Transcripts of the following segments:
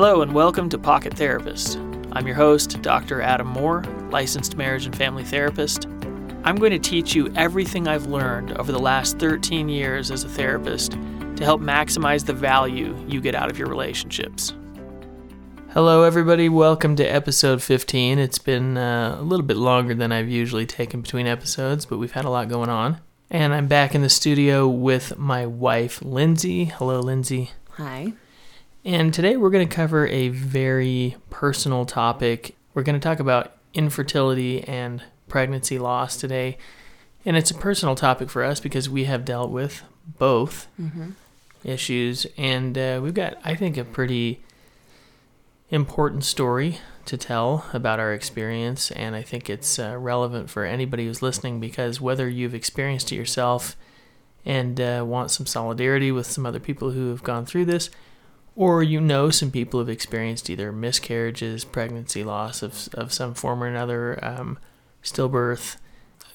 Hello, and welcome to Pocket Therapist. I'm your host, Dr. Adam Moore, licensed marriage and family therapist. I'm going to teach you everything I've learned over the last 13 years as a therapist to help maximize the value you get out of your relationships. Hello, everybody. Welcome to episode 15. It's been uh, a little bit longer than I've usually taken between episodes, but we've had a lot going on. And I'm back in the studio with my wife, Lindsay. Hello, Lindsay. Hi. And today we're going to cover a very personal topic. We're going to talk about infertility and pregnancy loss today. And it's a personal topic for us because we have dealt with both Mm-hmm. issues. And uh, we've got, I think, a pretty important story to tell about our experience. And I think it's uh, relevant for anybody who's listening because whether you've experienced it yourself and uh, want some solidarity with some other people who have gone through this, or you know some people have experienced either miscarriages, pregnancy loss of, of some form or another, um, stillbirth.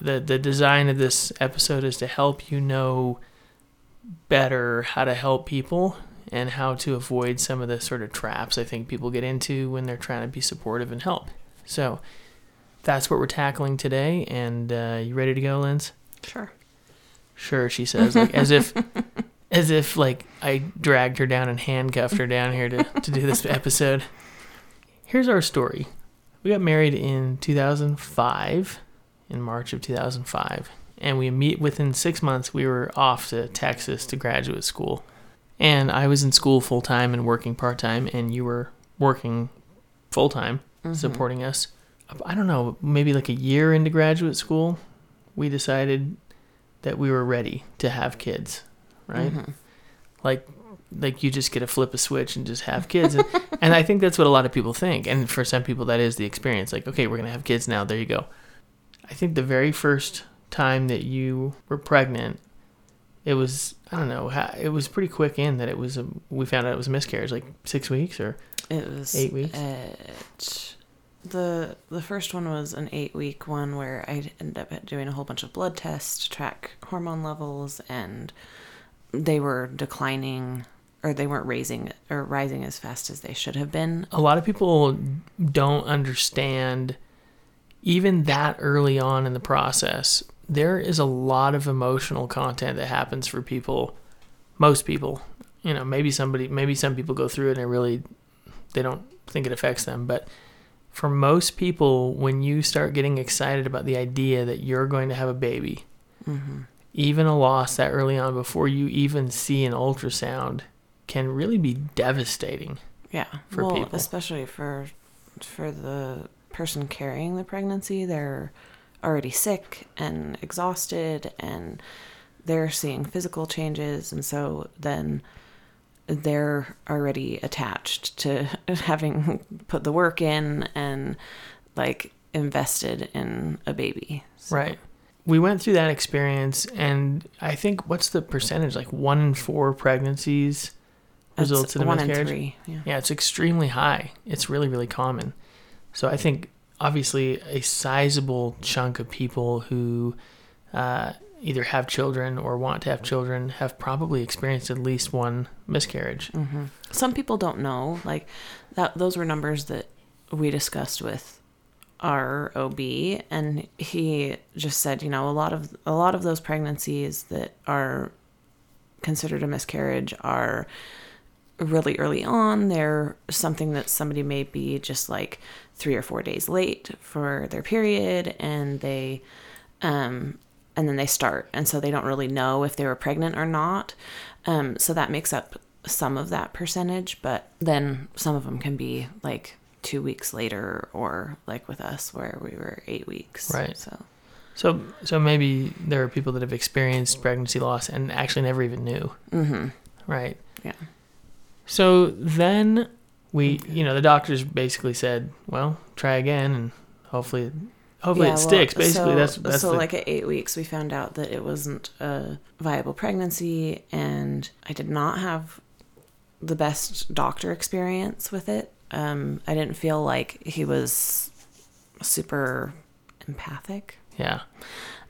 The, the design of this episode is to help you know better how to help people and how to avoid some of the sort of traps I think people get into when they're trying to be supportive and help. So that's what we're tackling today. And uh, you ready to go, Linz? Sure. Sure, she says, like as if as if like I dragged her down and handcuffed her down here to, to do this episode. Here's our story. We got married in 2005, in March of 2005, and we meet within six months. We were off to Texas to graduate school, and I was in school full time and working part time, and you were working full time mm-hmm. supporting us. I don't know, maybe like a year into graduate school, we decided that we were ready to have kids, right? Mm-hmm. Like like you just get to flip a switch and just have kids and, and I think that's what a lot of people think. And for some people that is the experience. Like, okay, we're going to have kids now. There you go. I think the very first time that you were pregnant, it was I don't know, it was pretty quick in that it was a we found out it was a miscarriage like 6 weeks or It was Eight weeks? At, the the first one was an eight week one where I ended up doing a whole bunch of blood tests to track hormone levels, and they were declining or they weren't raising or rising as fast as they should have been. a lot of people don't understand even that early on in the process there is a lot of emotional content that happens for people most people you know maybe somebody maybe some people go through it and it really they don't think it affects them but for most people when you start getting excited about the idea that you're going to have a baby Mm-hmm. Even a loss that early on before you even see an ultrasound can really be devastating Yeah, for well, people. especially for for the person carrying the pregnancy, they're already sick and exhausted, and they're seeing physical changes, and so then they're already attached to having put the work in and like invested in a baby. So- Right. We went through that experience, and I think what's the percentage? Like one in four pregnancies That's results in a one in miscarriage. three. Yeah. Yeah, it's extremely high. It's really, really common. So I think obviously a sizable chunk of people who uh, either have children or want to have children have probably experienced at least one miscarriage. hmm Some people don't know. Like that, those were numbers that we discussed with our OB, and he just said, you know, a lot of a lot of those pregnancies that are considered a miscarriage are really early on. They're something that somebody may be just like three or four days late for their period, and they, um, and then they start, and so they don't really know if they were pregnant or not. Um, so that makes up some of that percentage, but then some of them can be like two weeks later, or like with us where we were eight weeks. Right. So So, so maybe there are people that have experienced pregnancy loss and actually never even knew. mm-hmm. Right. Yeah. So then we, you know, the doctors basically said, well, try again and hopefully, hopefully it sticks. Basically, so, that's that's so the, like at eight weeks, we found out that it wasn't a viable pregnancy, and I did not have the best doctor experience with it. Um, I didn't feel like he was super empathic. yeah.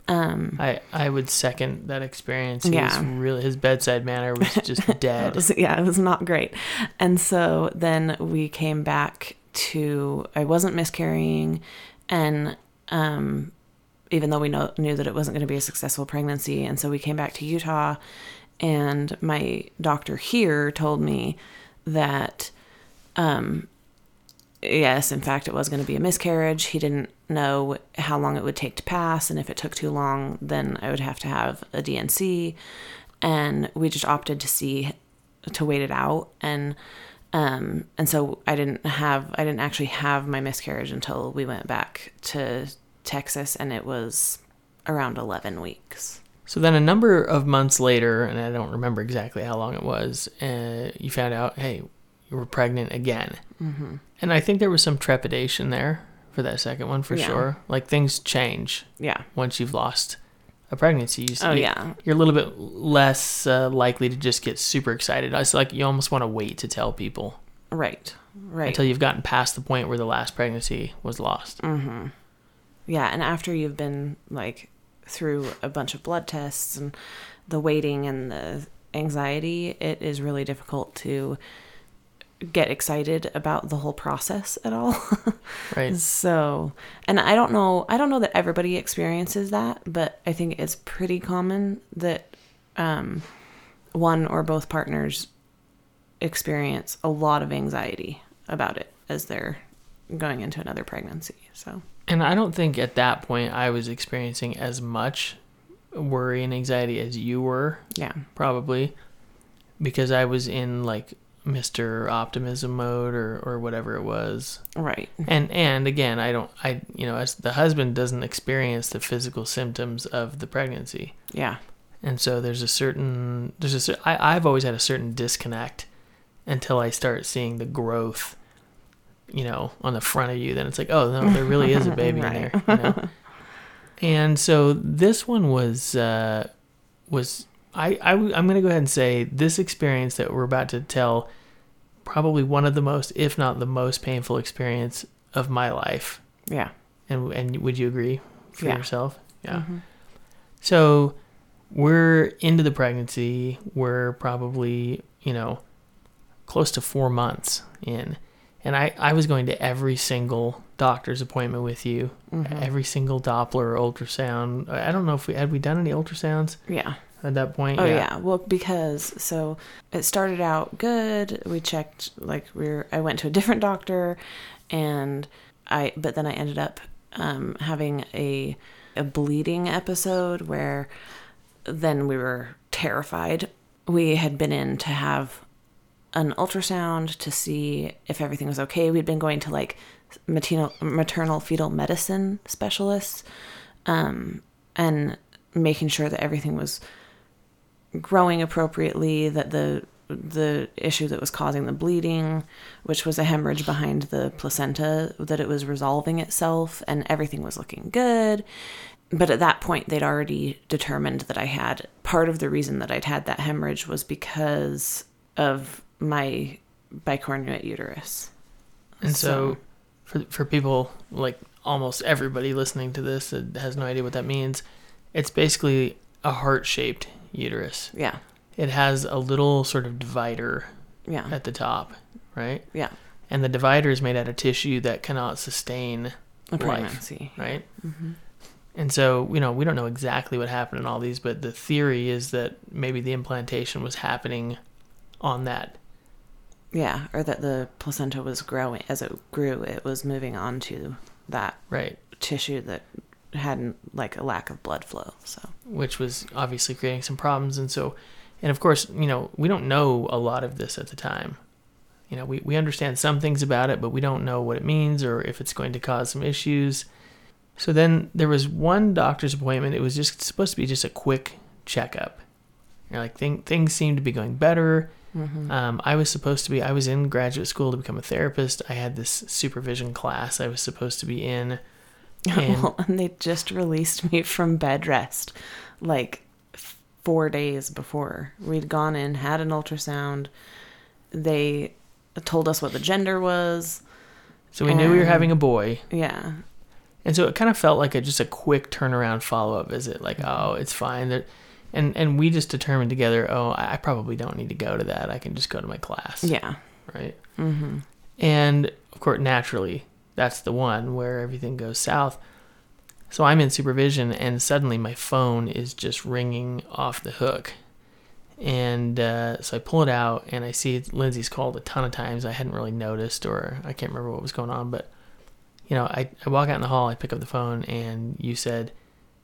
Um, I I would second that experience. He was Yeah. really his bedside manner was just It dead. was- yeah, it was not great. And so then we came back to I wasn't miscarrying, and um, even though we know, knew that it wasn't going to be a successful pregnancy, and so we came back to Utah, and my doctor here told me that, um, yes, in fact, it was going to be a miscarriage. He didn't know how long it would take to pass, and if it took too long, then I would have to have a DNC. And we just opted to see to wait it out, and um, and so I didn't have I didn't actually have my miscarriage until we went back to Texas, and it was around eleven weeks. So then a number of months later, and I don't remember exactly how long it was, uh, you found out, hey, were pregnant again. Mm-hmm. And I think there was some trepidation there for that second one for Yeah. sure. Like things change Yeah. once you've lost a pregnancy. You, Oh you- yeah. You're a little bit less uh, likely to just get super excited. It's like you almost want to wait to tell people Right. Right. until you've gotten past the point where the last pregnancy was lost. Mm-hmm. Yeah, and after you've been like through a bunch of blood tests and the waiting and the anxiety, it is really difficult to get excited about the whole process at all. Right. so, and I don't know, I don't know that everybody experiences that, but I think it's pretty common that um, one or both partners experience a lot of anxiety about it as they're going into another pregnancy. So, And I don't think at that point I was experiencing as much worry and anxiety as you were, yeah. probably, because I was in like Mr. Optimism mode or, or whatever it was. Right. And and again, I don't I you know, as the husband doesn't experience the physical symptoms of the pregnancy. Yeah. And so there's a certain there's a I I've always had a certain disconnect until I start seeing the growth you know on the front of you then it's like oh no there really is a baby in there you know? and so this one was uh was I, I I'm going to go ahead and say this experience that we're about to tell probably one of the most if not the most painful experience of my life Yeah. and and would you agree for Yeah. yourself yeah Mhm. so we're into the pregnancy. We're probably, you know, close to four months in. And I, I was going to every single doctor's appointment with you, Mhm. every single Doppler ultrasound. I don't know if we had we done any ultrasounds Yeah. At that point. Oh yeah. Well, because so it started out good. We checked like we are I went to a different doctor, and I but then I ended up um, having a a bleeding episode where then we were terrified. We had been in to have an ultrasound to see if everything was okay. We'd been going to like maternal maternal fetal medicine specialists um, and making sure that everything was growing appropriately, that the the issue that was causing the bleeding, which was a hemorrhage behind the placenta, that it was resolving itself and everything was looking good. But at that point, they'd already determined that I had part of the reason that I'd had that hemorrhage was because of my bicornuate uterus. And so, for for people like almost everybody listening to this that has no idea what that means, it's basically a heart shaped uterus. yeah, It has a little sort of divider yeah, at the top, right? yeah, And the divider is made out of tissue that cannot sustain a life, pregnancy. right? hmm And so, you know, we don't know exactly what happened in all these, but the theory is that maybe the implantation was happening on that. Yeah, or that the placenta was growing as it grew, it was moving onto that Right. tissue that had like a lack of blood flow. So Which was obviously creating some problems. And so, and of course, you know, we don't know a lot of this at the time. You know, we, we understand some things about it, but we don't know what it means or if it's going to cause some issues. So then there was one doctor's appointment. It was just supposed to be just a quick checkup. You know, like thing, things seemed to be going better. mm-hmm. Um, I was supposed to be, I was in graduate school to become a therapist. I had this supervision class I was supposed to be in. And- well, and they just released me from bed rest like four days before we'd gone in, had an ultrasound. They told us what the gender was. So we knew we were having a boy. Yeah, And so it kind of felt like a just a quick turnaround follow up visit, like, oh, it's fine. That, and and we just determined together, oh, I I probably don't need to go to that. I can just go to my class, Yeah. right? Mm-hmm. And of course, naturally, that's the one where everything goes south. So I'm in supervision, and suddenly my phone is just ringing off the hook. And uh, so I pull it out, and I see Lindsay's called a ton of times. I hadn't really noticed, or I can't remember what was going on. But, you know, I, I walk out in the hall, I pick up the phone, and you said,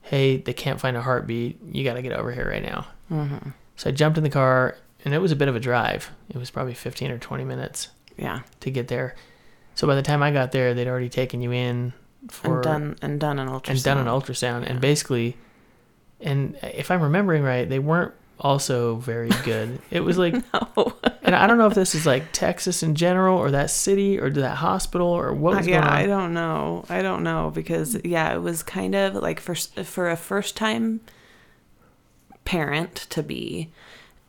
Hey, they can't find a heartbeat. You got to get over here right now. Mm-hmm. So I jumped in the car, and it was a bit of a drive. It was probably 15 or 20 minutes Yeah. to get there. So by the time I got there, they'd already taken you in for and done and done an ultrasound. and done an ultrasound, Yeah. and basically, and if I'm remembering right, they weren't also very good. it was like, No. and I don't know if this is like Texas in general, or that city, or that hospital, or what was Uh, yeah, going on. I don't know. I don't know because yeah, it was kind of like for for a first time parent to be,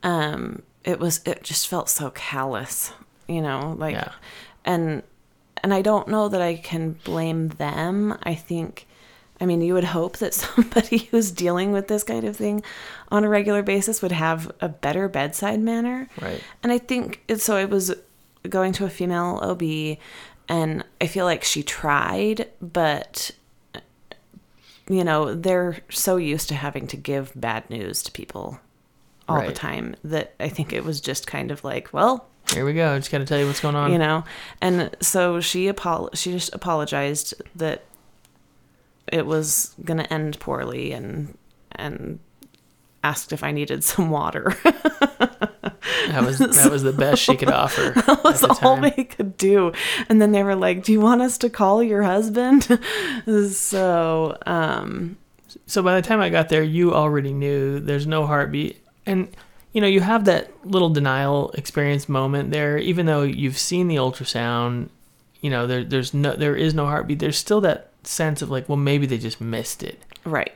um, it was it just felt so callous, you know, like, Yeah. and and I don't know that I can blame them. I think. I mean, you would hope that somebody who's dealing with this kind of thing on a regular basis would have a better bedside manner. Right. And I think so. I was going to a female OB, and I feel like she tried, but you know, they're so used to having to give bad news to people all the time that I think it was just kind of like, well, Here we go. Just got to tell you what's going on. you know. And so she apol- she just apologized that it was going to end poorly and and asked if I needed some water. that was that was the best she could offer. That was the all they could do. And then they were like, "Do you want us to call your husband?" so, um, So by the time I got there, you already knew there's no heartbeat. And you know, you have that little denial experience moment there, even though you've seen the ultrasound, you know, there there's no there is no heartbeat. There's still that sense of like, well, maybe they just missed it. right,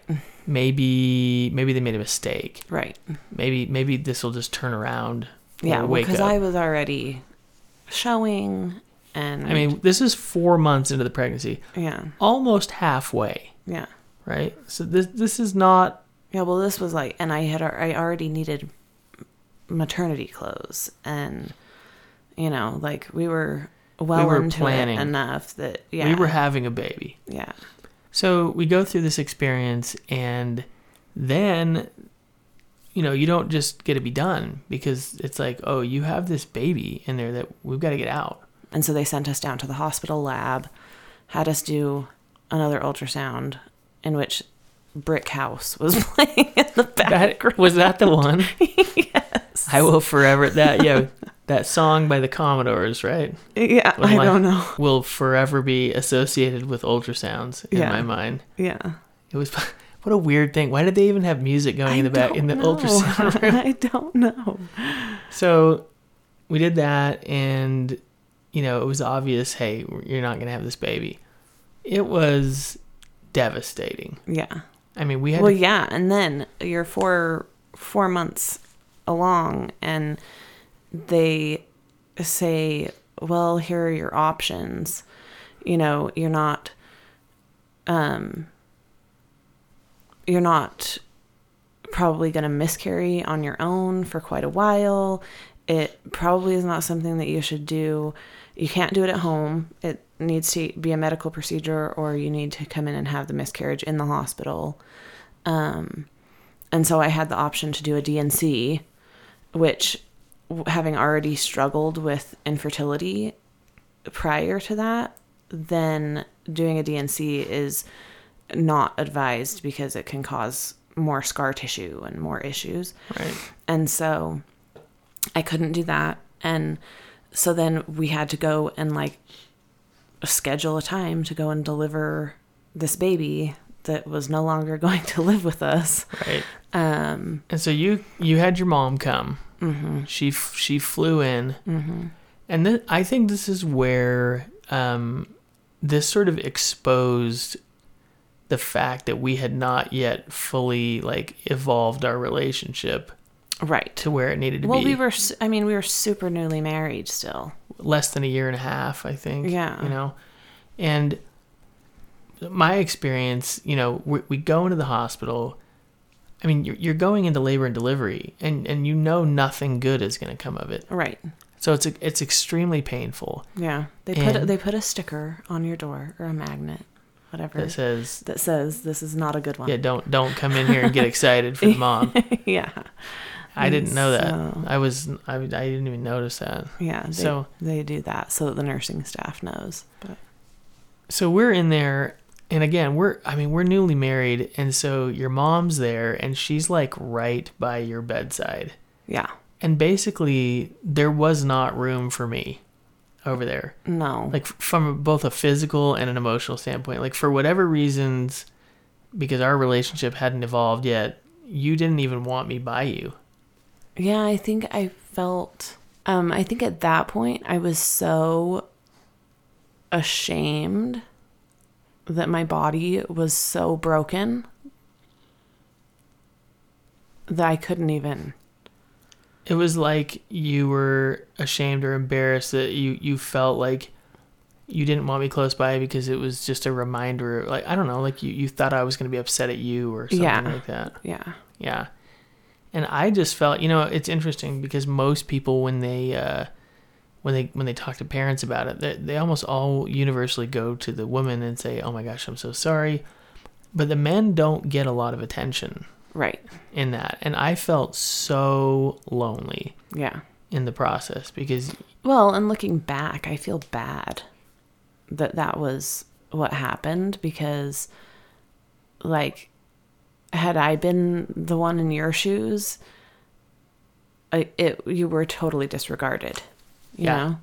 Maybe maybe they made a mistake. right, Maybe maybe this will just turn around. yeah. wake Because. I was already showing, and I mean, this is four months into the pregnancy, yeah, almost halfway, yeah, right? So this this is not yeah. Well, this was like, and I had I already needed maternity clothes, and you know, like we were well were into planning. it enough that yeah, we were having a baby. yeah, So we go through this experience, and then, you know, you don't just get to be done because it's like, oh, you have this baby in there that we've got to get out. And so they sent us down to the hospital lab, had us do another ultrasound in which Brick House was playing in the That background. was that the one? Yes. I will forever that yeah that song by the Commodores, right? Yeah, I my- don't know. Will forever be associated with ultrasounds in Yeah. my mind. Yeah. It was what a weird thing. Why did they even have music going in the back in the ultrasound room? I don't know. So we did that, and you know, it was obvious. Hey, you're not gonna have this baby. It was devastating. Yeah. I mean, we had Well, to, yeah, and then you're four four months along, and they say, "Well, here are your options." You know, you're not, um, you're not probably going to miscarry on your own for quite a while. It probably is not something that you should do. You can't do it at home. It needs to be a medical procedure, or you need to come in and have the miscarriage in the hospital. Um, and so I had the option to do a DNC, which, having already struggled with infertility prior to that, then doing a DNC is not advised because it can cause more scar tissue and more issues. right. And so I couldn't do that. And so then we had to go and like schedule a time to go and deliver this baby that was no longer going to live with us. Right. Um, And so you you had your mom come. Hmm She f- she flew in, hmm and then I think this is where um, this sort of exposed the fact that we had not yet fully like evolved our relationship Right. to where it needed to Well, be. Well, we were, I mean, we were super newly married still. less than a year and a half, I think. Yeah. You know, and my experience, you know, we, we go into the hospital. I mean, you're, you're going into labor and delivery, and, and you know nothing good is going to come of it. Right. So it's it's extremely painful. Yeah. They put a, they put a sticker on your door or a magnet, whatever, That says, that says this is not a good one. "Yeah, don't don't come in here and get excited for the mom." yeah. I didn't know that. So- I was I, I didn't even notice that. Yeah. They, So- they do that so that the nursing staff knows. But So we're in there, and again, we're I mean we're newly married, and so your mom's there, and she's like right by your bedside, yeah. and basically there was not room for me over there. No. like from both a physical and an emotional standpoint like for whatever reasons because our relationship hadn't evolved yet you didn't even want me by you Yeah, I think I felt um I think at that point I was so ashamed that my body was so broken that I couldn't even it was like you were ashamed or embarrassed that you you felt like you didn't want me close by because it was just a reminder like i don't know like you, you thought i was going to be upset at you or something Yeah. like that yeah. Yeah. And I just felt, you know, it's interesting because most people when they uh when they when they talk to parents about it, they they almost all universally go to the woman and say, "Oh my gosh, I'm so sorry." But the men don't get a lot of attention Right. in that. And I felt so lonely Yeah. in the process because Well, and looking back, I feel bad that that was what happened because, like, had I been the one in your shoes, I, it you were totally disregarded, Yeah. know,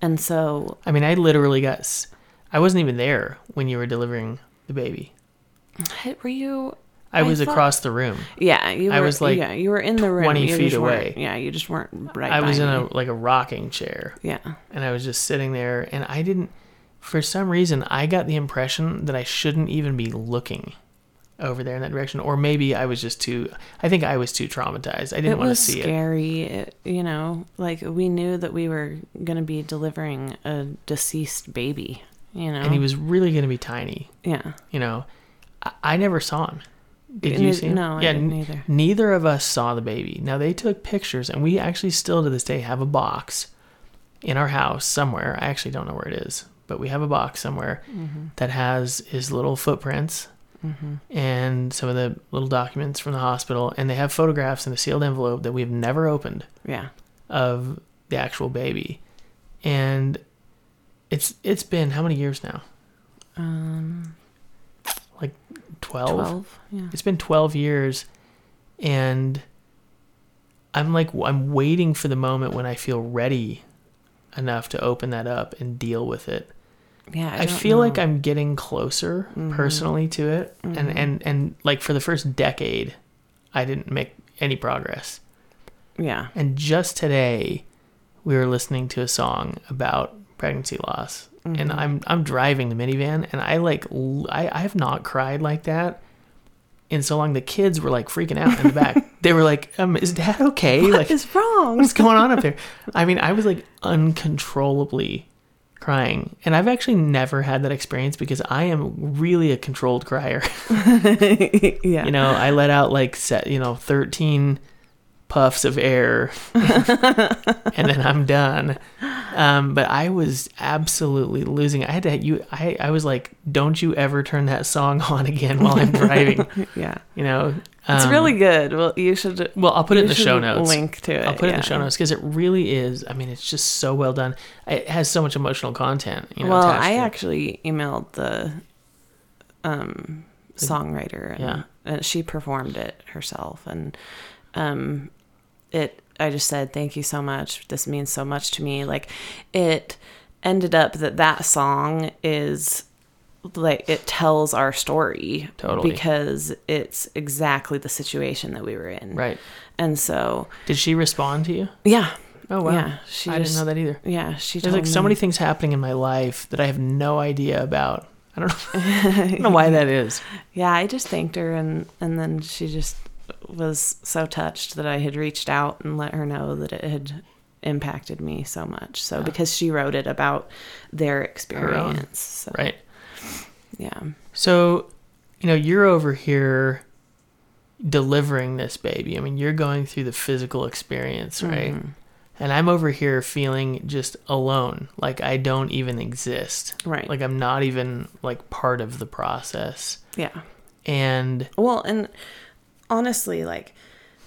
and so I mean, I literally got. I wasn't even there when you were delivering the baby. were you? I, I was thought- across the room. Yeah, you were. I was, like, yeah, you were in the room, 20 you feet away. Yeah, you just weren't right. I was in me. a like a rocking chair. Yeah, and I was just sitting there and I didn't for some reason I got the impression that I shouldn't even be looking over there in that direction or maybe I was just too I think I was too traumatized. I didn't want to see it. scary. You know, like we knew that we were going to be delivering a deceased baby. You know, And he was really going to be tiny, yeah. you know. I, I never saw him. Did you see him? no, I yeah, didn't n- Neither of us saw the baby. Now they took pictures and we actually still to this day have a box in our house somewhere. I actually don't know where it is, but we have a box somewhere Mm-hmm. that has his little footprints and some of the little documents from the hospital, and they have photographs in a sealed envelope that we've never opened Yeah, of the actual baby, and it's it's been how many years now? um, Like twelve. twelve. Yeah, It's been twelve years, and I'm like I'm waiting for the moment when I feel ready enough to open that up and deal with it. Yeah. I, don't feel like. I'm getting closer Mhm. personally to it, and Mhm. and and like for the first decade, I didn't make any progress. Yeah, And just today, we were listening to a song about pregnancy loss, and Mhm. I'm I'm driving the minivan, and I like I, I have not cried like that. in so long, the kids were like freaking out in the back. they were like, um, "Is Dad okay? What like, is wrong? what's going on up there?" I mean, I was like uncontrollably crying, and I've actually never had that experience because I am really a controlled crier. yeah. you know, I let out like set, you know, 13 puffs of air and then I'm done. Um, but I was absolutely losing. I had to, you, I, I was like, don't you ever turn that song on again while I'm driving, yeah. you know? It's Um, really good. Well, you should. well, I'll put it in the show notes. Link to it. I'll put it in the show notes because it really is. I mean, it's just so well done. It has so much emotional content. You know, well, I actually emailed the um, songwriter, and Yeah. and she performed it herself, and um, it. I just said thank you so much. This means so much to me. Like, it ended up that that song is like it tells our story Totally. because it's exactly the situation that we were in, right. And so, Did she respond to you? yeah, Oh wow. Yeah, she I didn't know that either. yeah, she There's like so many things happening in my life that I have no idea about. I don't know, I don't know why that is. Yeah, I just thanked her and and then she just was so touched that I had reached out and let her know that it had impacted me so much. So Yeah. because she wrote it about their experience. So, Right. Yeah. So, you know, you're over here delivering this baby. I mean, you're going through the physical experience, right? Mhm. And I'm over here feeling just alone, like I don't even exist. Right. Like I'm not even like part of the process. yeah. And Well, and honestly, like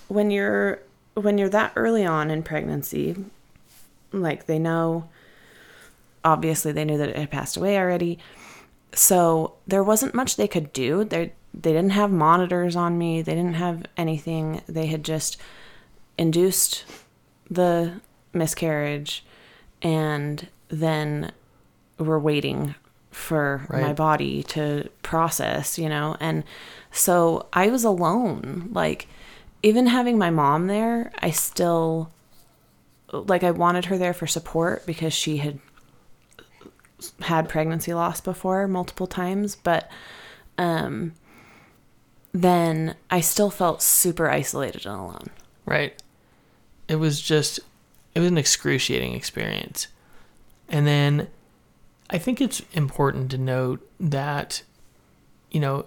when you're when you're that early on in pregnancy, like they know obviously they knew that it had passed away already. So there wasn't much they could do. They they didn't have monitors on me. They didn't have anything. They had just induced the miscarriage and then were waiting for my body to process, you know. And so I was alone. Like even having my mom there, I still like I wanted her there for support because she had had pregnancy loss before multiple times, but um then I still felt super isolated and alone. right, it was just, it was an excruciating experience. And then I think it's important to note that, you know,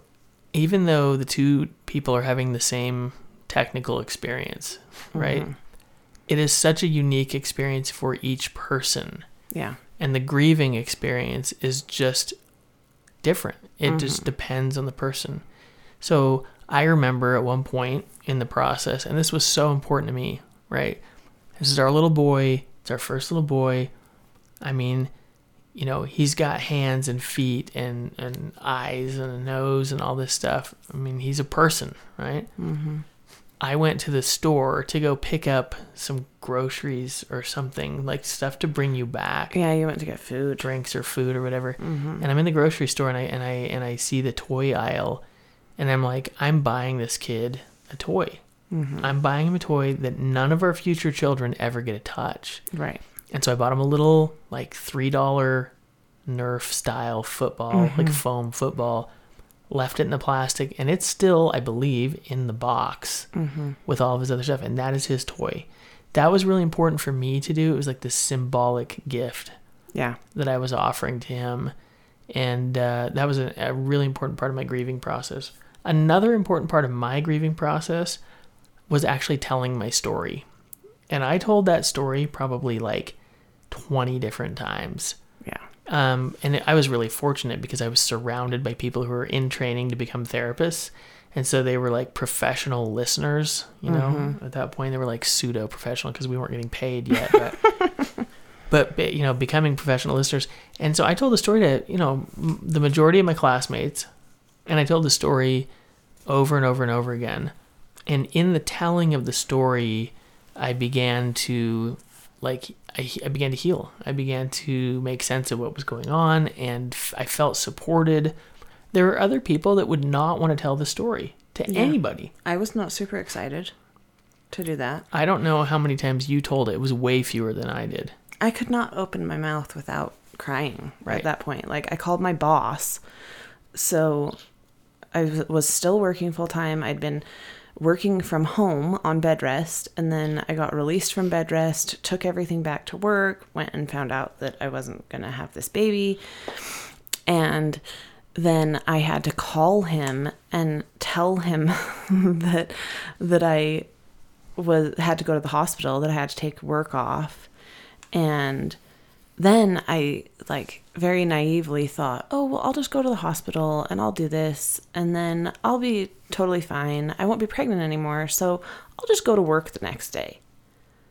even though the two people are having the same technical experience, mm-hmm. right? It is such a unique experience for each person. Yeah. and the grieving experience is just different. It just mm-hmm. depends on the person. So I remember at one point in the process, and this was so important to me, right? This is our little boy. It's our first little boy. I mean, you know, he's got hands and feet and, and eyes and a nose and all this stuff. I mean, he's a person, right? Mm-hmm. I went to the store to go pick up some groceries or something, like stuff to bring you back Yeah, you went to get food. drinks or food or whatever. Mm-hmm. And I'm in the grocery store and I and I and I see the toy aisle and I'm like, I'm buying this kid a toy. Mm-hmm. I'm buying him a toy that none of our future children ever get to touch. Right. And so I bought him a little like three dollar Nerf style football, like foam football. Left it in the plastic, and it's still, I believe, in the box Mm-hmm. with all of his other stuff, and that is his toy. That was really important for me to do. It was like this symbolic gift Yeah. that I was offering to him. And uh, that was a, a really important part of my grieving process. Another important part of my grieving process was actually telling my story. And I told that story probably like 20 different times. Yeah. Um, and I was really fortunate because I was surrounded by people who were in training to become therapists. And so they were like professional listeners, you know, at that point they were like pseudo professional because we weren't getting paid yet. But, but, you know, becoming professional listeners. And so I told the story to, you know, m- the majority of my classmates. And I told the story over and over and over again. And in the telling of the story, I began to like I, I began to heal. I began to make sense of what was going on, and f- I felt supported. There were other people that would not want to tell the story to Yeah. anybody. I was not super excited to do that. I don't know how many times you told it. It was way fewer than I did. I could not open my mouth without crying Right. at that point. Like I called my boss. So I was- was still working full time. I'd been working from home on bed rest and then I got released from bed rest, took everything back to work, went and found out that I wasn't going to have this baby. And then I had to call him and tell him that that I was had to go to the hospital, that I had to take work off. And then I like very naively thought, "Oh, well, I'll just go to the hospital and I'll do this and then I'll be totally fine. I won't be pregnant anymore, so I'll just go to work the next day."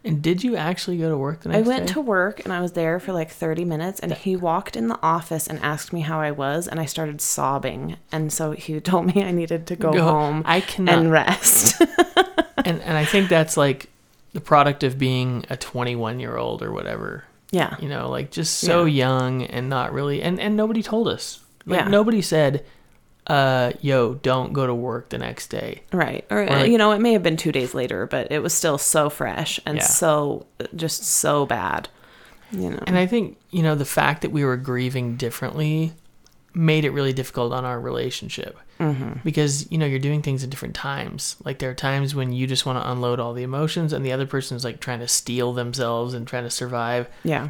And did you actually go to work the I went day? to work and I was there for like 30 minutes and he walked in the office and asked me how I was and I started sobbing. And so he told me I needed to go, Go- home I cannot. and rest. and and I think that's like the product of being a 21 year old or whatever. Yeah. You know, like just so Yeah. young and not really, and and nobody told us. Like Yeah. nobody said, uh, "Yo, don't go to work the next day." Right. Or, like- you know, it may have been two days later, but it was still so fresh and Yeah. so just so bad. You know. And I think, you know, the fact that we were grieving differently made it really difficult on our relationship. mm-hmm. Because, you know, you're doing things at different times. Like there are times when you just want to unload all the emotions and the other person's like trying to steel themselves and trying to survive. Yeah.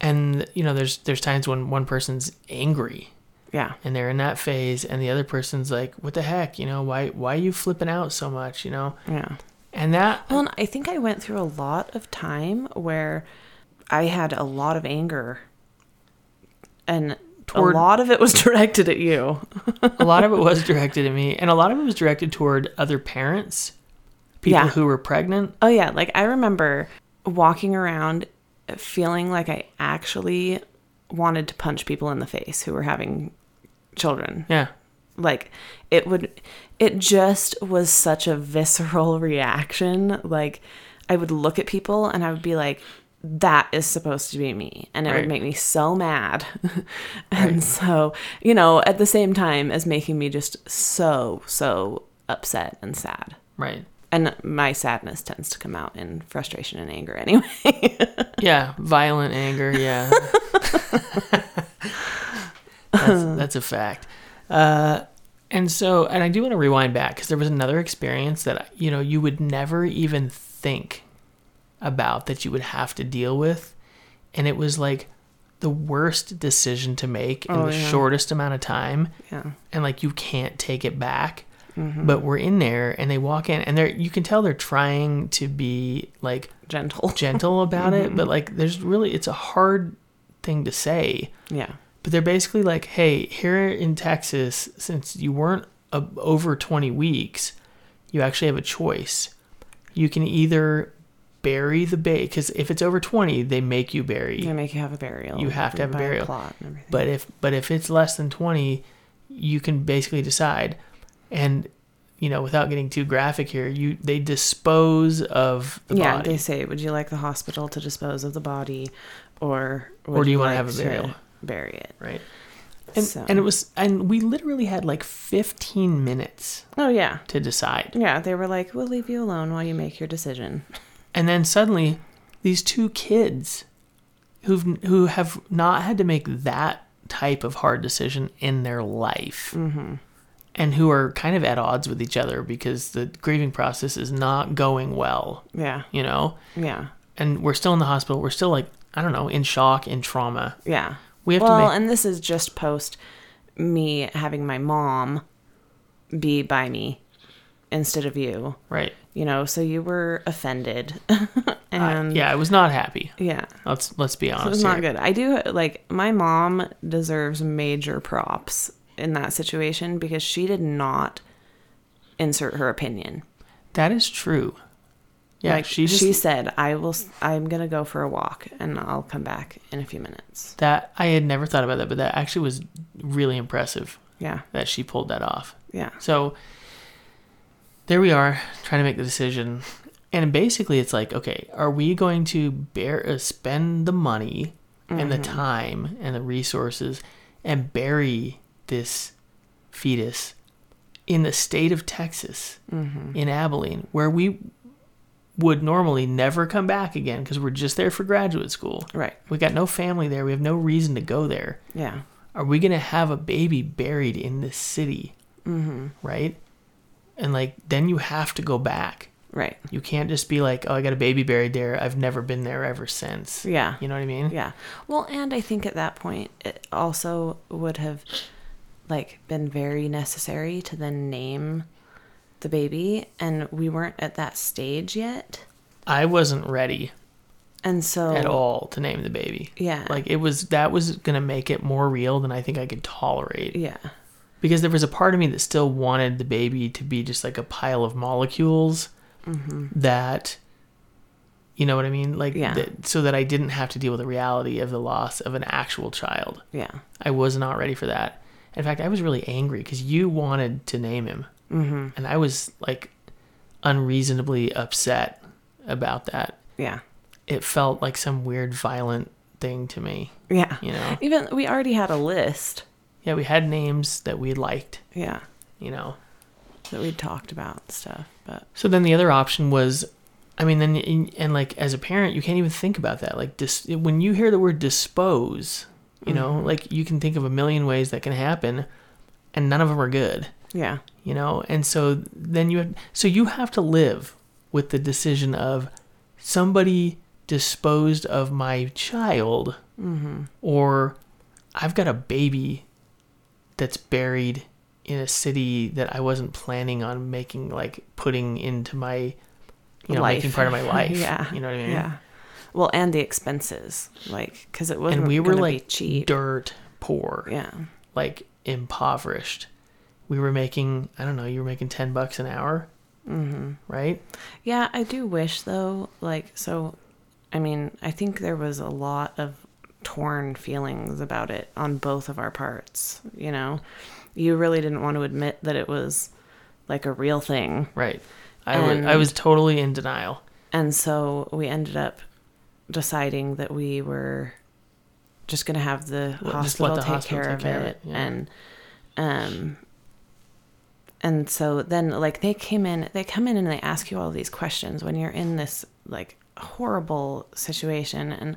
And, you know, there's there's times when one person's angry Yeah. and they're in that phase and the other person's like what the heck you know why why are you flipping out so much you know Yeah. and that Well, and I think I went through a lot of time where I had a lot of anger, and Toward- a lot of it was directed at you. a lot of it was directed at me and a lot of it was directed toward other parents people Yeah. who were pregnant Oh yeah, like I remember walking around feeling like I actually wanted to punch people in the face who were having children. yeah Like it would it just was such a visceral reaction. Like I would look at people and I would be like that is supposed to be me and it Right. would make me so mad. and so, you know, at the same time as making me just so so upset and sad. right And my sadness tends to come out in frustration and anger anyway. yeah violent anger yeah that's, that's a fact uh, and so and i do want to rewind back because there was another experience that you know you would never even think about that you would have to deal with and it was like the worst decision to make in Oh, the yeah. shortest amount of time yeah. and like you can't take it back Mm-hmm. but we're in there and they walk in and they're you can tell they're trying to be like Gentle. gentle about Mm-hmm. it but like there's really it's a hard thing to say Yeah. but they're basically like hey here in texas since you weren't uh, over 20 weeks you actually have a choice you can either bury the baby because if it's over 20 they make you bury They make you have a burial. You have to have a burial. plot and everything. but if but if it's less than 20 you can basically decide and you know without getting too graphic here you they dispose of the yeah, body they say, would you like the hospital to dispose of the body, or Or do you wanna have a burial? Bury it. right and, So- and it was and we literally had like 15 minutes Oh yeah, to decide yeah. They were like, "We'll leave you alone while you make your decision." And then suddenly these two kids who've who have not had to make that type of hard decision in their life Mm-hmm. and who are kind of at odds with each other because the grieving process is not going well Yeah, you know? Yeah, and we're still in the hospital. We're still like i don't know in shock in trauma. Yeah. we have well, to make and this is just post me having my mom be by me instead of you. right You know, so you were offended, I- and yeah i was not happy yeah. let's let's be So honest it's not here. good. I do like my mom deserves major props in that situation because she did not insert her opinion. that is true yeah like she just she said, "I will. I'm gonna go for a walk and I'll come back in a few minutes." that i had never thought about that but that actually was really impressive Yeah, that she pulled that off yeah, So there we are trying to make the decision. And basically it's like, okay, are we going to bear uh, spend the money and the time and the resources and bury this fetus in the state of Texas in Abilene where we would normally never come back again because we're just there for graduate school. right. We got no family there. We have no reason to go there Yeah, are we gonna have a baby buried in this city mm-hmm. right and like then you have to go back. Right. you can't just be like oh i got a baby buried there. I've never been there ever since. Yeah, you know what i mean? Yeah. Well, and I think at that point it also would have like been very necessary to then name the baby, and we weren't at that stage yet, i wasn't ready and so at all to name the baby. Yeah. like it was that was gonna make it more real than i think i could tolerate. Yeah. Because there was a part of me that still wanted the baby to be just like a pile of molecules that you know what i mean like Yeah. that, so that i didn't have to deal with the reality of the loss of an actual child Yeah. i was not ready for that in fact i was really angry because you wanted to name him mm-hmm. and i was like unreasonably upset about that Yeah. it felt like some weird violent thing to me Yeah. you know Even we already had a list. Yeah we had names that we liked Yeah. you know That we'd talked about and stuff. But So then the other option was, I mean, then in, and like as a parent, you can't even think about that. Like dis, when you hear the word dispose, you know, mm-hmm. like you can think of a million ways that can happen, and none of them are good. yeah. You know, and so then you have, so you have to live with the decision of somebody disposed of my child, mm-hmm. or I've got a baby that's buried in a city that I wasn't planning on making like putting into my you know making part of my life. yeah. You know what I mean? Yeah. Well, and the expenses, like, because it wasn't And we were like cheap. dirt poor. Yeah. Like impoverished. We were making I don't know, you were making ten bucks an hour. Mm-hmm. Right? Yeah, I do wish though, like, so, I mean, I think there was a lot of torn feelings about it on both of our parts, you know? You really didn't want to admit that it was like a real thing. Right. I was I was totally in denial. And so we ended up deciding that we were just going to have the let hospital the take hospital care take of care of it. it, yeah. And, um, and so then like they came in, they come in and they ask you all these questions when you're in this like horrible situation. And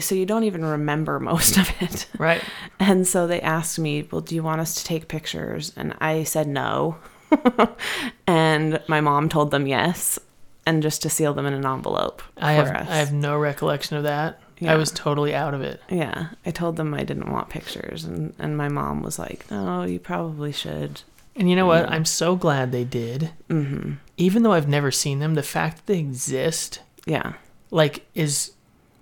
so you don't even remember most of it. Right. And so they asked me, Well, do you want us to take pictures? And I said no. and my mom told them yes, and just to seal them in an envelope I for have us. I have no recollection of that. I was totally out of it. yeah, I told them I didn't want pictures, and, and my mom was like, No, you probably should. And you know what? I'm so glad they did. Mm-hmm. Even though I've never seen them, the fact that they exist Yeah, like is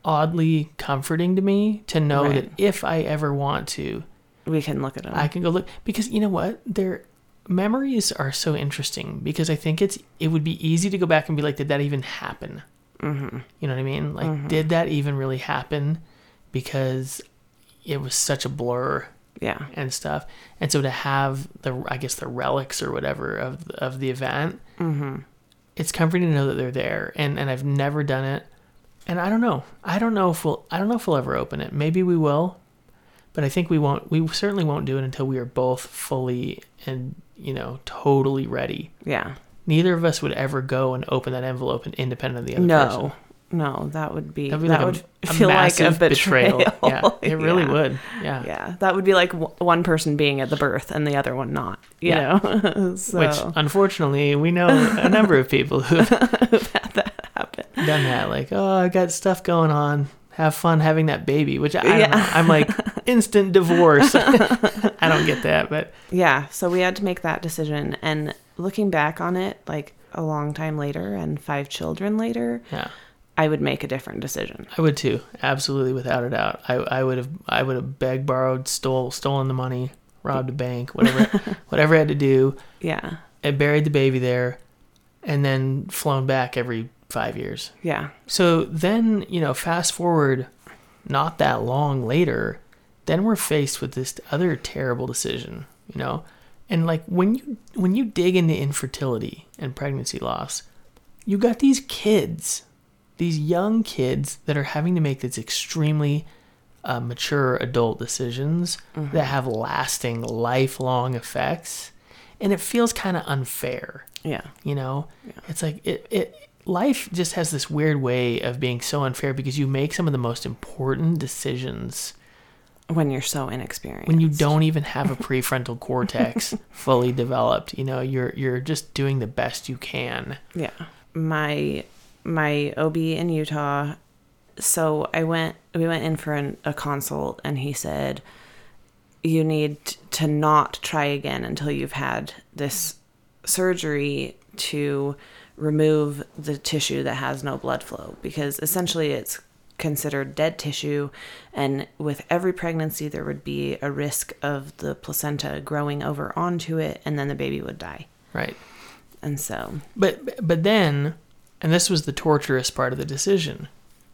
oddly comforting to me to know Right. that if I ever want to, we can look at them. I can go look because you know what? Their memories are so interesting because I think it's it would be easy to go back and be like, did that even happen? mm-hmm. You know what I mean? Like, did that even really happen? Because it was such a blur Yeah, and stuff. And so to have the, I guess the relics or whatever of of the event, mm-hmm. it's comforting to know that they're there. And and I've never done it, and I don't know. I don't know if we'll. I don't know if we'll ever open it. Maybe we will, but I think we won't. We certainly won't do it until we are both fully and you know totally ready. yeah. Neither of us would ever go and open that envelope and independent of the other No, person. no, that would be That'd be that like would a, a feel like a massive betrayal. Yeah, it really Yeah. would. Yeah. Yeah, that would be like w- one person being at the birth and the other one not. You Yeah. know, so Which, unfortunately, we know a number of people who've happen. Done that. Like, oh, I got stuff going on. Have fun having that baby. Which I don't Yeah. know. I'm like instant divorce. I don't get that, but Yeah, so we had to make that decision, and looking back on it, like a long time later and five children later, yeah, I would make a different decision. I would too. Absolutely, without a doubt. I, I would have I would have begged, borrowed, stole, stolen the money, robbed a bank, whatever, whatever I had to do, Yeah, and buried the baby there, and then flown back every five years. yeah, So then, you know, fast forward not that long later, then we're faced with this other terrible decision, you know? And like when you when you dig into infertility and pregnancy loss, you got these kids, these young kids that are having to make these extremely uh, mature adult decisions that have lasting, lifelong effects, and it feels kind of unfair yeah, you know? It's like it, it life just has this weird way of being so unfair because you make some of the most important decisions when you're so inexperienced. when you don't even have a prefrontal cortex fully developed you know you're you're just doing the best you can Yeah. My my OB in Utah. So I went we went in for an, a consult and he said you need to not try again until you've had this surgery to remove the tissue that has no blood flow because essentially it's considered dead tissue and with every pregnancy there would be a risk of the placenta growing over onto it and then the baby would die. right And so but but then and this was the torturous part of the decision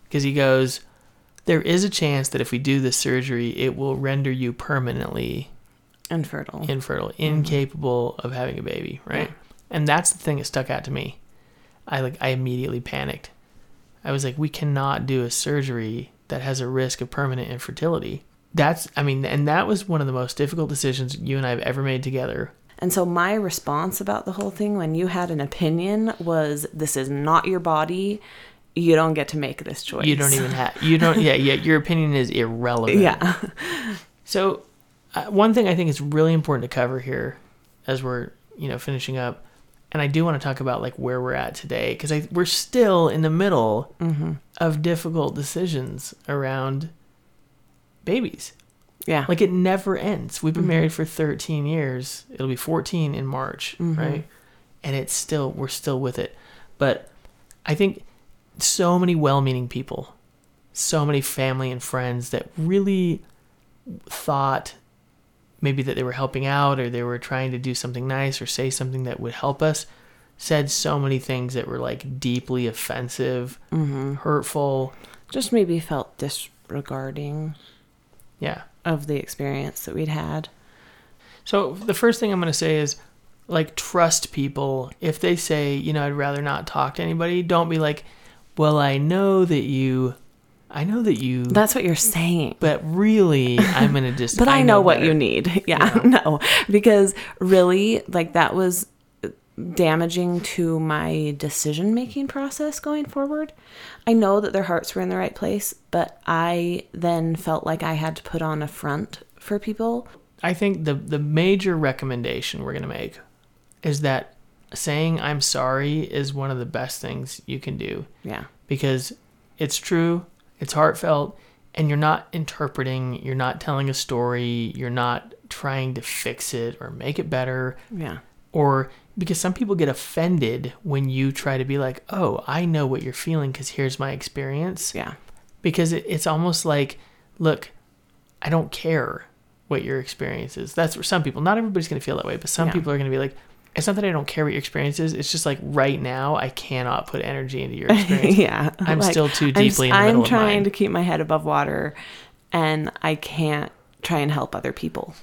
because he goes there is a chance that if we do this surgery it will render you permanently infertile. infertile, mm-hmm. incapable of having a baby, right? Yeah. And that's the thing that stuck out to me. I like I immediately panicked. I was like, we cannot do a surgery that has a risk of permanent infertility. That's I mean, and that was one of the most difficult decisions you and I have ever made together. And so my response about the whole thing when you had an opinion was this is not your body. You don't get to make this choice. You don't even have you don't yeah, yeah, your opinion is irrelevant. Yeah. So, uh, one thing I think is really important to cover here, as we're you know finishing up, and I do want to talk about like where we're at today because we're still in the middle mm-hmm. of difficult decisions around babies. Yeah. Like it never ends. We've been mm-hmm. married for 13 years. It'll be 14 in March, mm-hmm. right? And it's still we're still with it. But I think so many well-meaning people, so many family and friends that really thought maybe that they were helping out or they were trying to do something nice or say something that would help us said so many things that were like deeply offensive, mm-hmm. hurtful. Just maybe felt disregarding Yeah. of the experience that we'd had. So the first thing I'm going to say is like trust people. If they say, you know, I'd rather not talk to anybody, don't be like, well, I know that you I know that you That's what you're saying. but really I'm going to just But I, know, what better. you need. Yeah, no. Because really, like that was damaging to my decision making process going forward. I know that their hearts were in the right place, but I then felt like I had to put on a front for people. I think the the major recommendation we're going to make is that saying I'm sorry is one of the best things you can do Yeah. because it's true, it's heartfelt, and you're not interpreting, you're not telling a story, you're not trying to fix it or make it better, Yeah. or because some people get offended when you try to be like, oh, I know what you're feeling because here's my experience. Yeah. Because it, it's almost like, look, I don't care what your experience is. That's for some people. Not everybody's going to feel that way, but some Yeah. people are going to be like, it's not that I don't care what your experience is. It's just like right now, I cannot put energy into your experience. yeah. I'm still too I'm deeply in the I'm middle of trying to keep my head above water and I can't try and help other people.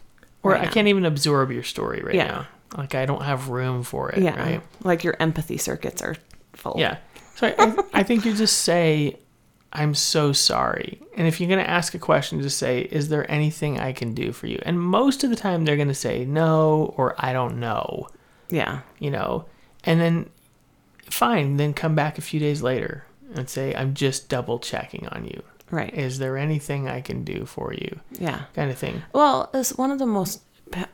or right I now. can't even absorb your story right Yeah. now. Like I don't have room for it. Yeah. Right. Like your empathy circuits are full. Yeah. So I, I, I think you just say, I'm so sorry. And if you're going to ask a question, just say, Is there anything I can do for you? And most of the time, they're going to say no or I don't know, Yeah. you know? And then, fine, then come back a few days later and say, I'm just double checking on you. Right. Is there anything I can do for you? Yeah. Kind of thing. Well, it's one of the most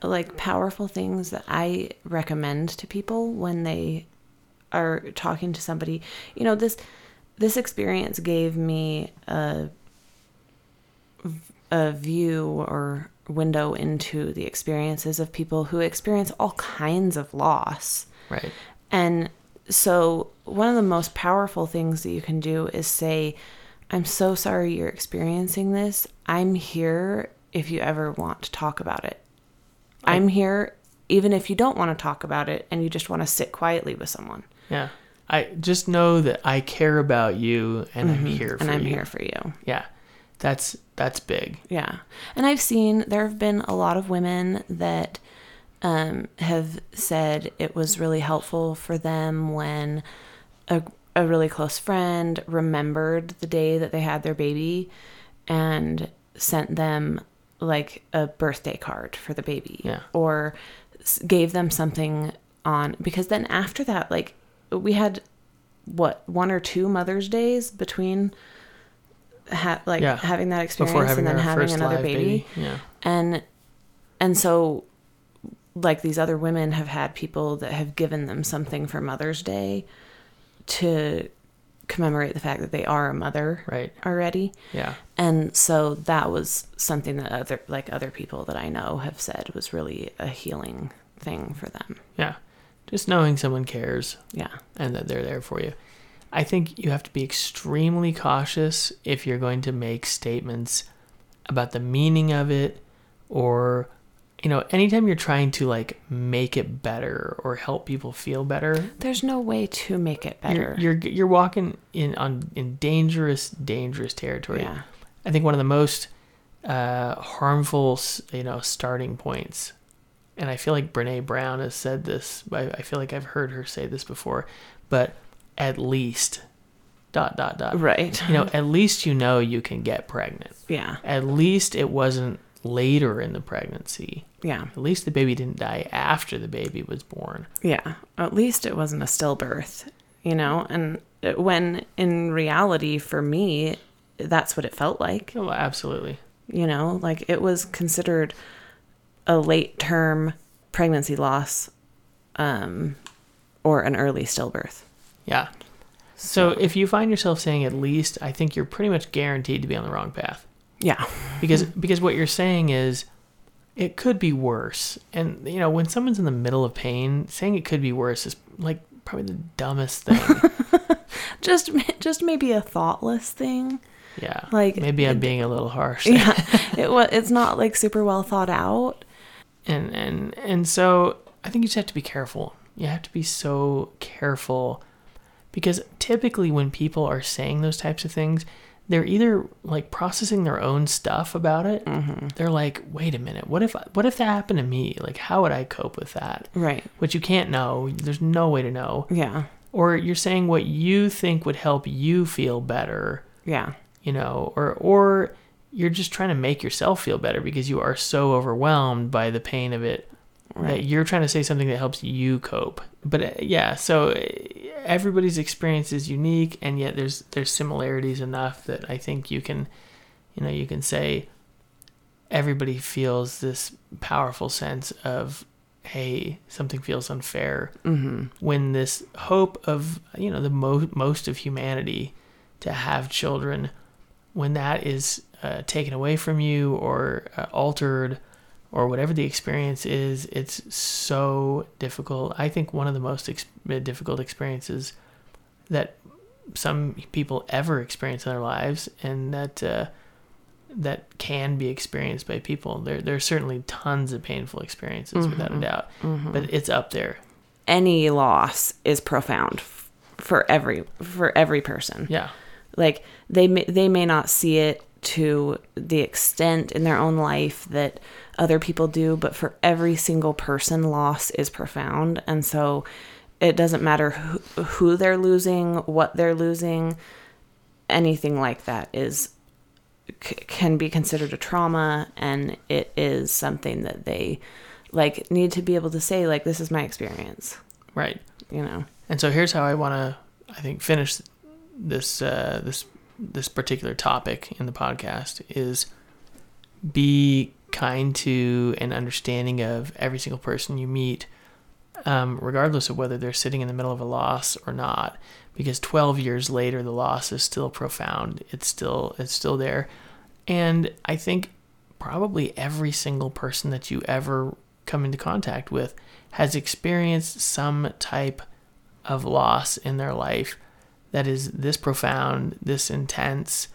like powerful things that I recommend to people when they are talking to somebody. You know, this this experience gave me a a view or window into the experiences of people who experience all kinds of loss. Right. And so, one of the most powerful things that you can do is say, I'm so sorry you're experiencing this. I'm here if you ever want to talk about it. I'm here even if you don't want to talk about it and you just want to sit quietly with someone. Yeah. I just know that I care about you and I'm here for Mm-hmm. and I'm you. here for you. Yeah. That's that's big. Yeah. And I've seen there have been a lot of women that um, have said it was really helpful for them when a, a really close friend remembered the day that they had their baby and sent them like a birthday card for the baby Yeah. or gave them something on because then after that like we had what one or two mother's days between ha- like Yeah. having that experience having and then having another live baby. Yeah. and and so like these other women have had people that have given them something for mother's day to commemorate the fact that they are a mother Right. already Yeah. and so that was something that other like other people that i know have said was really a healing thing for them Yeah. Just knowing someone cares yeah and that they're there for you. I think you have to be extremely cautious if you're going to make statements about the meaning of it or you know, anytime you're trying to like make it better or help people feel better, there's no way to make it better you're you're, you're walking in on in dangerous dangerous territory. yeah I think one of the most uh, harmful, you know, starting points, and I feel like Brene Brown has said this. I, I feel like I've heard her say this before, but at least, dot dot dot. right You know, at least you know you can get pregnant. yeah At least it wasn't later in the pregnancy. yeah At least the baby didn't die after the baby was born. Yeah, at least it wasn't a stillbirth, you know? And when in reality, for me, that's what it felt like, Oh, absolutely. you know? Like it was considered a late term pregnancy loss um, or an early stillbirth. Yeah. So if you find yourself saying at least, I think you're pretty much guaranteed to be on the wrong path. Yeah. because mm-hmm. because what you're saying is it could be worse and you know when someone's in the middle of pain saying it could be worse is like probably the dumbest thing Just just maybe a thoughtless thing. yeah Like, maybe i'm it- being a little harsh there. Yeah. it was it's not like super well thought out. and and and so i think you just have to be careful you have to be so careful because typically when people are saying those types of things they're either like processing their own stuff about it mm-hmm. they're like wait a minute what if what if that happened to me like how would i cope with that Right. which you can't know there's no way to know Yeah. or you're saying what you think would help you feel better Yeah. you know or or you're just trying to make yourself feel better because you are so overwhelmed by the pain of it that Right. you're trying to say something that helps you cope but uh, yeah so uh, everybody's experience is unique and yet there's there's similarities enough that i think you can you know you can say everybody feels this powerful sense of hey something feels unfair Mm-hmm. when this hope of you know the mo- most of humanity to have children when that is uh, taken away from you or uh, altered or whatever the experience is it's so difficult. I think one of the most ex- difficult experiences that some people ever experience in their lives and that uh, that can be experienced by people. There there are certainly tons of painful experiences without a doubt but it's up there. Any loss is profound f- for every for every person. yeah. Like they may, they may not see it to the extent in their own life that other people do but for every single person loss is profound. And so it doesn't matter who, who they're losing what they're losing anything like that is c- can be considered a trauma. And it is something that they like need to be able to say like this is my experience. Right. You know? And so here's how I want to, I think, finish this uh, this this particular topic in the podcast is be kind to and understanding of every single person you meet, um, regardless of whether they're sitting in the middle of a loss or not. Because 12 years later, the loss is still profound. It's still it's still there, and I think probably every single person that you ever come into contact with has experienced some type of loss in their life that is this profound, this intense,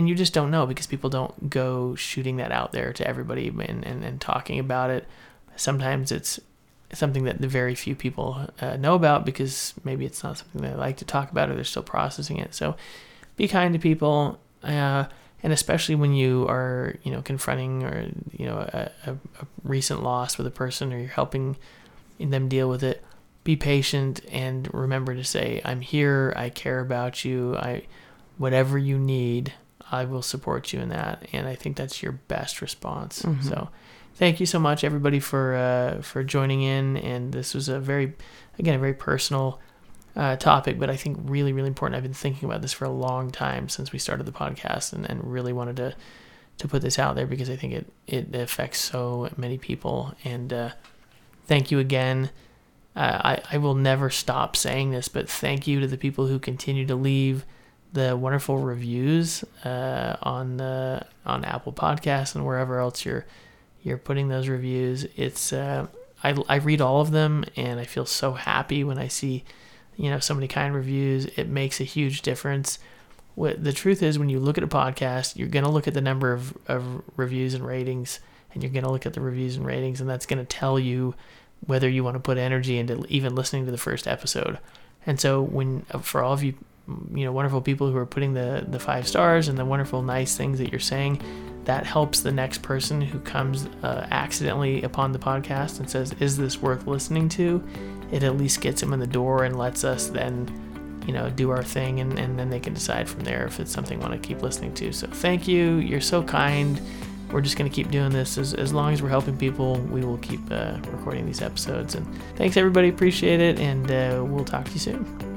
and you just don't know because people don't go shooting that out there to everybody and, and, and talking about it. Sometimes it's something that the very few people uh, know about because maybe it's not something they like to talk about or they're still processing it. So be kind to people, uh, and especially when you are, you know, confronting or you know a, a, a recent loss with a person or you're helping them deal with it. Be patient and remember to say, "I'm here. I care about you. I, whatever you need, I will support you in that." And I think that's your best response. So, thank you so much, everybody, for uh, for joining in. And this was a very, again, a very personal uh, topic, but I think really, really important. I've been thinking about this for a long time since we started the podcast, and, and really wanted to to put this out there because I think it it affects so many people. And uh, thank you again. Uh, I I will never stop saying this, but thank you to the people who continue to leave the wonderful reviews uh, on the on Apple Podcasts and wherever else you're you're putting those reviews. It's uh, I I read all of them, and I feel so happy when I see you know so many kind reviews. It makes a huge difference. What the truth is, when you look at a podcast, you're gonna look at the number of, of reviews and ratings, and you're gonna look at the reviews and ratings, and that's gonna tell you whether you want to put energy into even listening to the first episode. And so when for all of you you know wonderful people who are putting the the five stars and the wonderful nice things that you're saying that helps the next person who comes uh, accidentally upon the podcast and says is this worth listening to? It at least gets them in the door and lets us then you know do our thing and, and then they can decide from there if it's something they want to keep listening to. So thank you. You're so kind. We're just going to keep doing this. As, as long as we're helping people we will keep uh, recording these episodes. And thanks everybody. Appreciate it. And uh, we'll talk to you soon